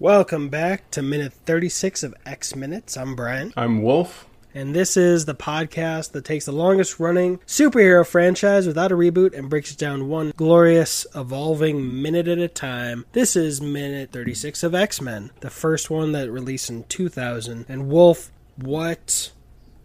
Welcome back to minute 36 of X Minutes. I'm Brian. I'm Wolf. And this is the podcast that takes the longest running superhero franchise without a reboot and breaks it down one glorious, evolving minute at a time. This is minute 36 of X Men, the first one that released in 2000. And Wolf, what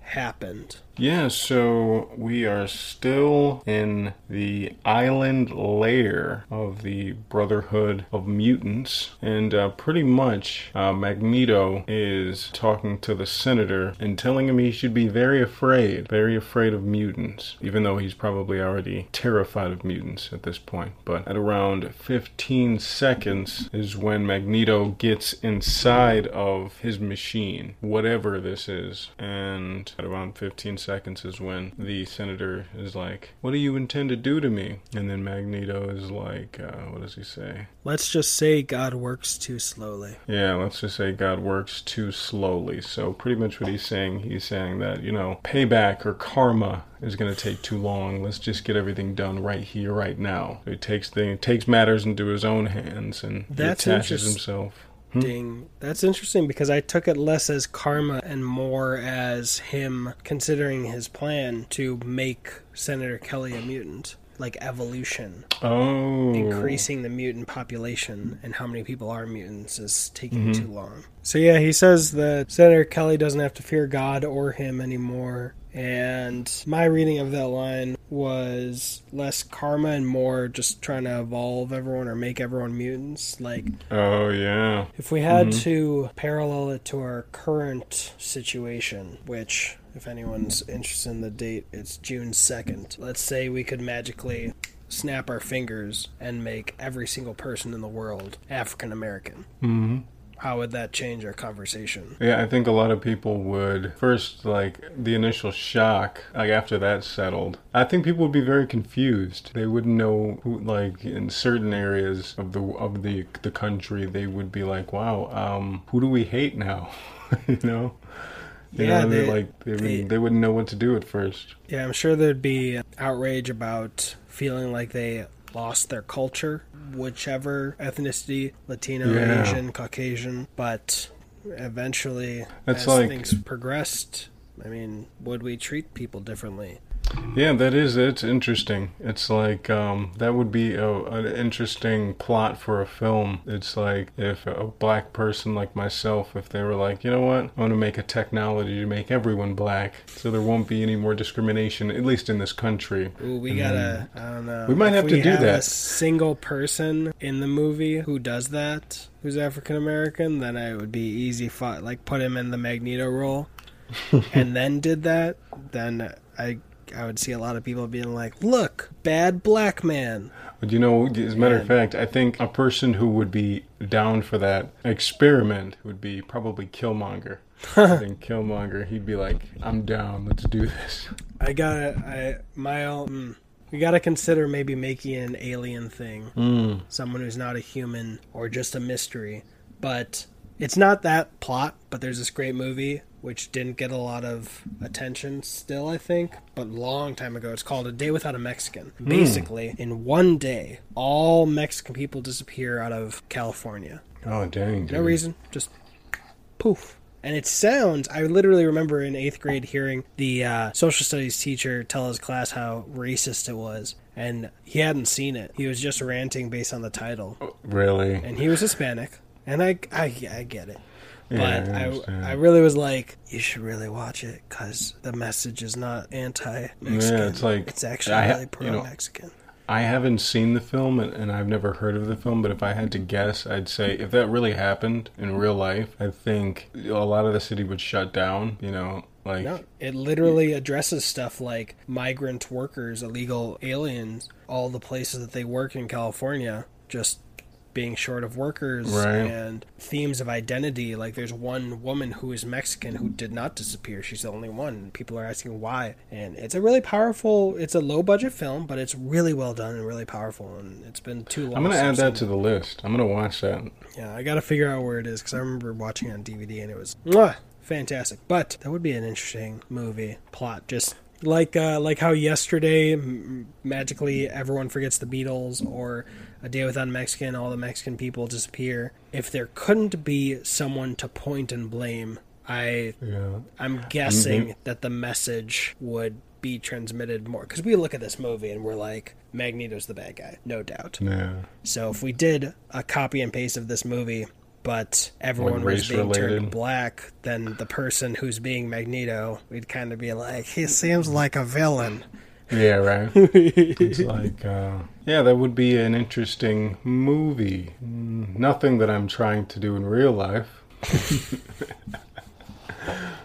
happened? Yeah, so we are still in the island lair of the Brotherhood of Mutants, and uh, pretty much uh, Magneto is talking to the senator and telling him he should be very afraid, very afraid of mutants, even though he's probably already terrified of mutants at this point. But at around 15 seconds is when Magneto gets inside of his machine, whatever this is, and at around 15 seconds, seconds is when the senator is like, What do you intend to do to me? And then Magneto is like, uh, What does he say? Let's just say God works too slowly. Yeah, let's just say God works too slowly. So, pretty much what he's saying, he's saying that, you know, payback or karma is going to take too long. Let's just get everything done right here, right now. So he takes the takes matters into his own hands and That's he attaches himself. Hmm? That's interesting because I took it less as karma and more as him considering his plan to make Senator Kelly a mutant. Like evolution. Oh. Increasing the mutant population and how many people are mutants is taking mm-hmm. too long. So, yeah, he says that Senator Kelly doesn't have to fear God or him anymore. And my reading of that line was less karma and more just trying to evolve everyone or make everyone mutants. Like, oh yeah. If we had mm-hmm. to parallel it to our current situation, which, if anyone's interested in the date, it's June 2nd. Let's say we could magically snap our fingers and make every single person in the world African American. Mm-hmm how would that change our conversation? Yeah, I think a lot of people would first like the initial shock, like after that settled. I think people would be very confused. They wouldn't know who, like in certain areas of the of the the country, they would be like, "Wow, um, who do we hate now?" you know. You yeah, know, they, like they, they, they wouldn't know what to do at first. Yeah, I'm sure there'd be outrage about feeling like they lost their culture, whichever ethnicity, Latino, yeah. Asian, Caucasian, but eventually That's as like, things progressed, I mean, would we treat people differently? Yeah, that is. It's interesting. It's like um, that would be a, an interesting plot for a film. It's like if a black person like myself, if they were like, you know what, I want to make a technology to make everyone black, so there won't be any more discrimination, at least in this country. Ooh, we gotta. I don't know. We might have to do have that. A single person in the movie who does that, who's African American, then it would be easy. Fought, like put him in the Magneto role, and then did that. Then I I would see a lot of people being like, "Look, bad black man." But you know, as a matter of fact, I think a person who would be down for that experiment would be probably Killmonger. I think Killmonger, he'd be like, "I'm down. Let's do this." I got I my own. We got to consider maybe making an alien thing, mm. someone who's not a human or just a mystery. But it's not that plot. But there's this great movie which didn't get a lot of attention still, I think, but long time ago. It's called A Day Without a Mexican. Mm. Basically, in one day, all Mexican people disappear out of California. Oh, dang. No reason, just poof. And it sounds, I literally remember in eighth grade hearing the uh, social studies teacher tell his class how racist it was. And he hadn't seen it. He was just ranting based on the title. Really? And he was Hispanic. And I, I, I get it. But yeah, I, I, really was like, you should really watch it because the message is not anti-Mexican. Yeah, it's like it's actually I, really pro-Mexican. You know, I haven't seen the film and, and, I've never heard of the film, but if I had to guess, I'd say if that really happened in real life, I think a lot of the city would shut down. You know, like no, it literally addresses stuff like migrant workers, illegal aliens, all the places that they work in California just being short of workers right. and themes of identity. Like there's one woman who is Mexican who did not disappear. She's the only one. People are asking why. And it's a really powerful it's a low budget film, but it's really well done and really powerful and it's been too long. I'm gonna add that to the list. I'm gonna watch that. Yeah, I gotta figure out where it is because I remember watching it on DVD and it was mwah, fantastic. But that would be an interesting movie plot. Just like uh, like how yesterday m- magically everyone forgets the Beatles, or a day without a Mexican, all the Mexican people disappear. If there couldn't be someone to point and blame, I Yeah. I'm guessing Mhm. that the message would be transmitted more because we look at this movie and we're like, Magneto's the bad guy, no doubt. Yeah. So if we did a copy and paste of this movie, but everyone Like was being turned black, then the person who's being Magneto, we'd kind of be like, he seems like a villain. Yeah, right. it's like, uh, yeah, that would be an interesting movie. Nothing that I'm trying to do in real life.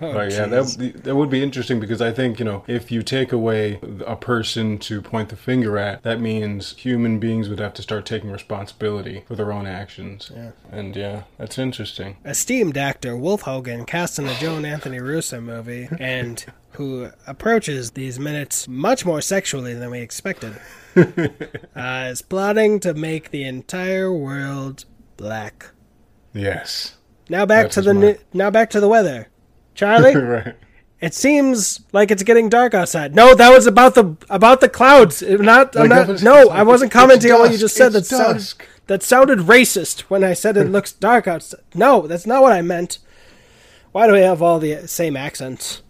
Oh, yeah, that, that would be interesting because I think, you know, if you take away a person to point the finger at, that means human beings would have to start taking responsibility for their own actions. Yeah. And yeah, that's interesting. esteemed actor Wolf Hogan cast in a Joe and Anthony Russo movie and who approaches these minutes much more sexually than we expected. uh, is plotting to make the entire world black. Yes. Now back That's to the mind. new, now back to the weather. Charlie, right. it seems like it's getting dark outside. No, that was about the about the clouds. It- Not, Like, not was- no, I wasn't commenting on what you just said. That sounded that sounded racist when I said it looks dark outside. No, that's not what I meant. Why do we have all the same accents?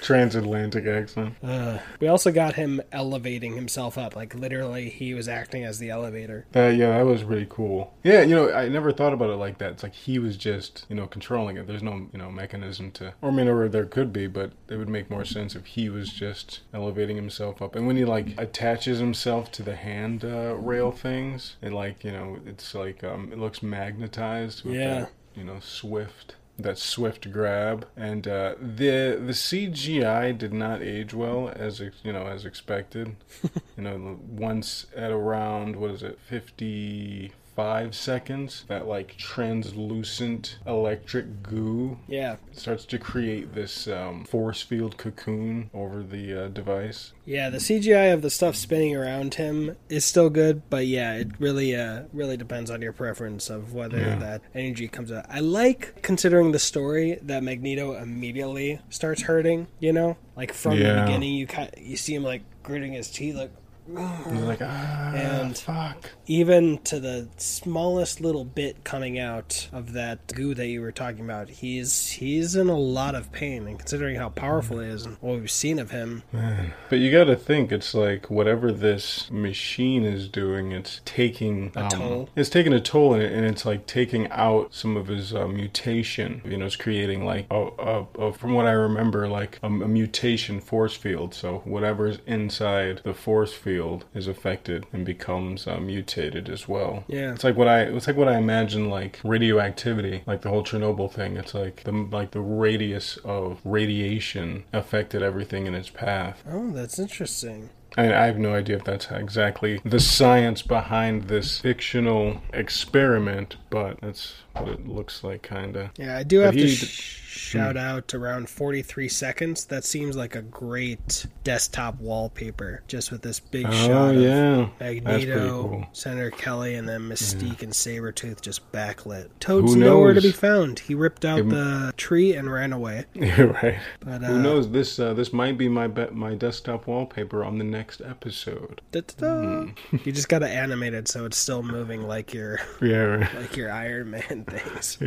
Transatlantic accent. Uh, we also got him elevating himself up. Like literally, he was acting as the elevator. Uh, yeah, that was pretty cool. Yeah, you know, I never thought about it like that. It's like he was just, you know, controlling it. There's no, you know, mechanism to, or I mean, or there could be, but it would make more sense if he was just elevating himself up. And when he like attaches himself to the hand uh, rail things, it like, you know, it's like um, it looks magnetized. With Yeah. That, you know, swift. That swift grab and uh, the the CGI did not age well as you know as expected. you know, once at around what is it, fifty five seconds, that like translucent electric goo Yeah, starts to create this um, force field cocoon over the uh, device. yeah. The CGI of the stuff spinning around him is still good, but yeah, it really, uh, really depends on your preference of whether Yeah. that energy comes out. I like considering the story that Magneto immediately starts hurting. You know, like from the beginning, you kind you see him like gritting his teeth, like. Like, ah, And- fuck. even to the smallest little bit coming out of that goo that you were talking about, he's he's in a lot of pain. And considering how powerful he is and what we've seen of him, Man. But you got to think it's like whatever this machine is doing, it's taking A um, toll? It's taking a toll, and, it, and it's like taking out some of his uh, mutation. You know, it's creating like a, a, a, from what I remember, like a, a mutation force field. So whatever's inside the force field is affected and becomes uh, mutated as well. Yeah. it's like what I it's like what I imagine like radioactivity, like the whole Chernobyl thing. It's like the like the radius of radiation affected everything in its path. oh, that's interesting. I, I have no idea if that's exactly the science behind this fictional experiment, but that's what it looks like, kinda. Yeah, I do But have to sh- shout out around 43 seconds. That seems like a great desktop wallpaper, just with this big Oh shot of yeah, pretty Magneto, cool. Senator Kelly, and then Mystique and Sabretooth just backlit. Toad's nowhere to be found. He ripped out It- the tree and ran away. Right. But uh, Who knows? This uh, this might be my be- my desktop wallpaper on the next episode. Da-da-da. Hmm. You just gotta animate it so it's still moving like your Yeah, right. like your Iron Man things.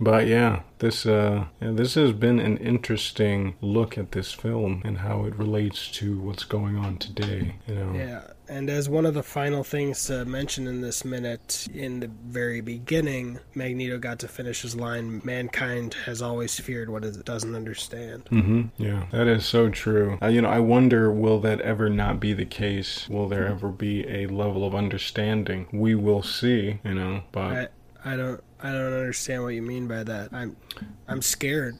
But yeah, this uh, yeah, this has been an interesting look at this film and how it relates to what's going on today. You know. Yeah, and as one of the final things to mention in this minute, in the very beginning, Magneto got to finish his line Mankind has always feared what it doesn't understand. Mm-hmm. Yeah, that is so true. Uh, you know, I wonder, will that ever not be the case? Will there ever be a level of understanding? We will see. You know, but I, I don't I don't understand what you mean by that. I'm I'm scared.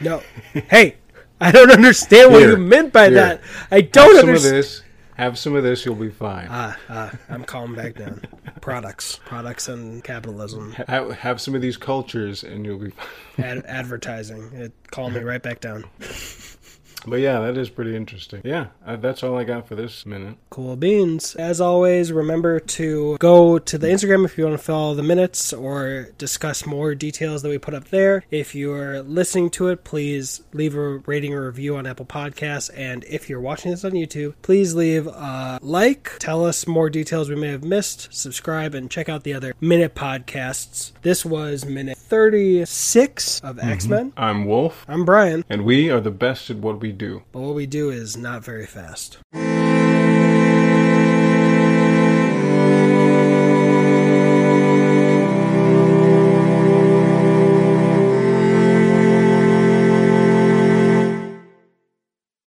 No. hey, I don't understand what Here, you meant by here. that. I don't understand. Have some of this. You'll be fine. Ah, ah, I'm calming back down. Products, products, and capitalism, have, have some of these cultures, and you'll be fine. Ad- advertising. It calmed me right back down. But yeah, that is pretty interesting. Yeah, uh, that's all I got for this minute. Cool beans. As always, remember to go to the Instagram if you want to follow the minutes or discuss more details that we put up there. If you're listening to it, please leave a rating or review on Apple Podcasts. And if you're watching this on YouTube, please leave a like. Tell us more details we may have missed. Subscribe and check out the other minute podcasts. This was minute 36 of X Men. I'm Wolf, I'm Brian, and we are the best at what we do. but what we do is not very fast.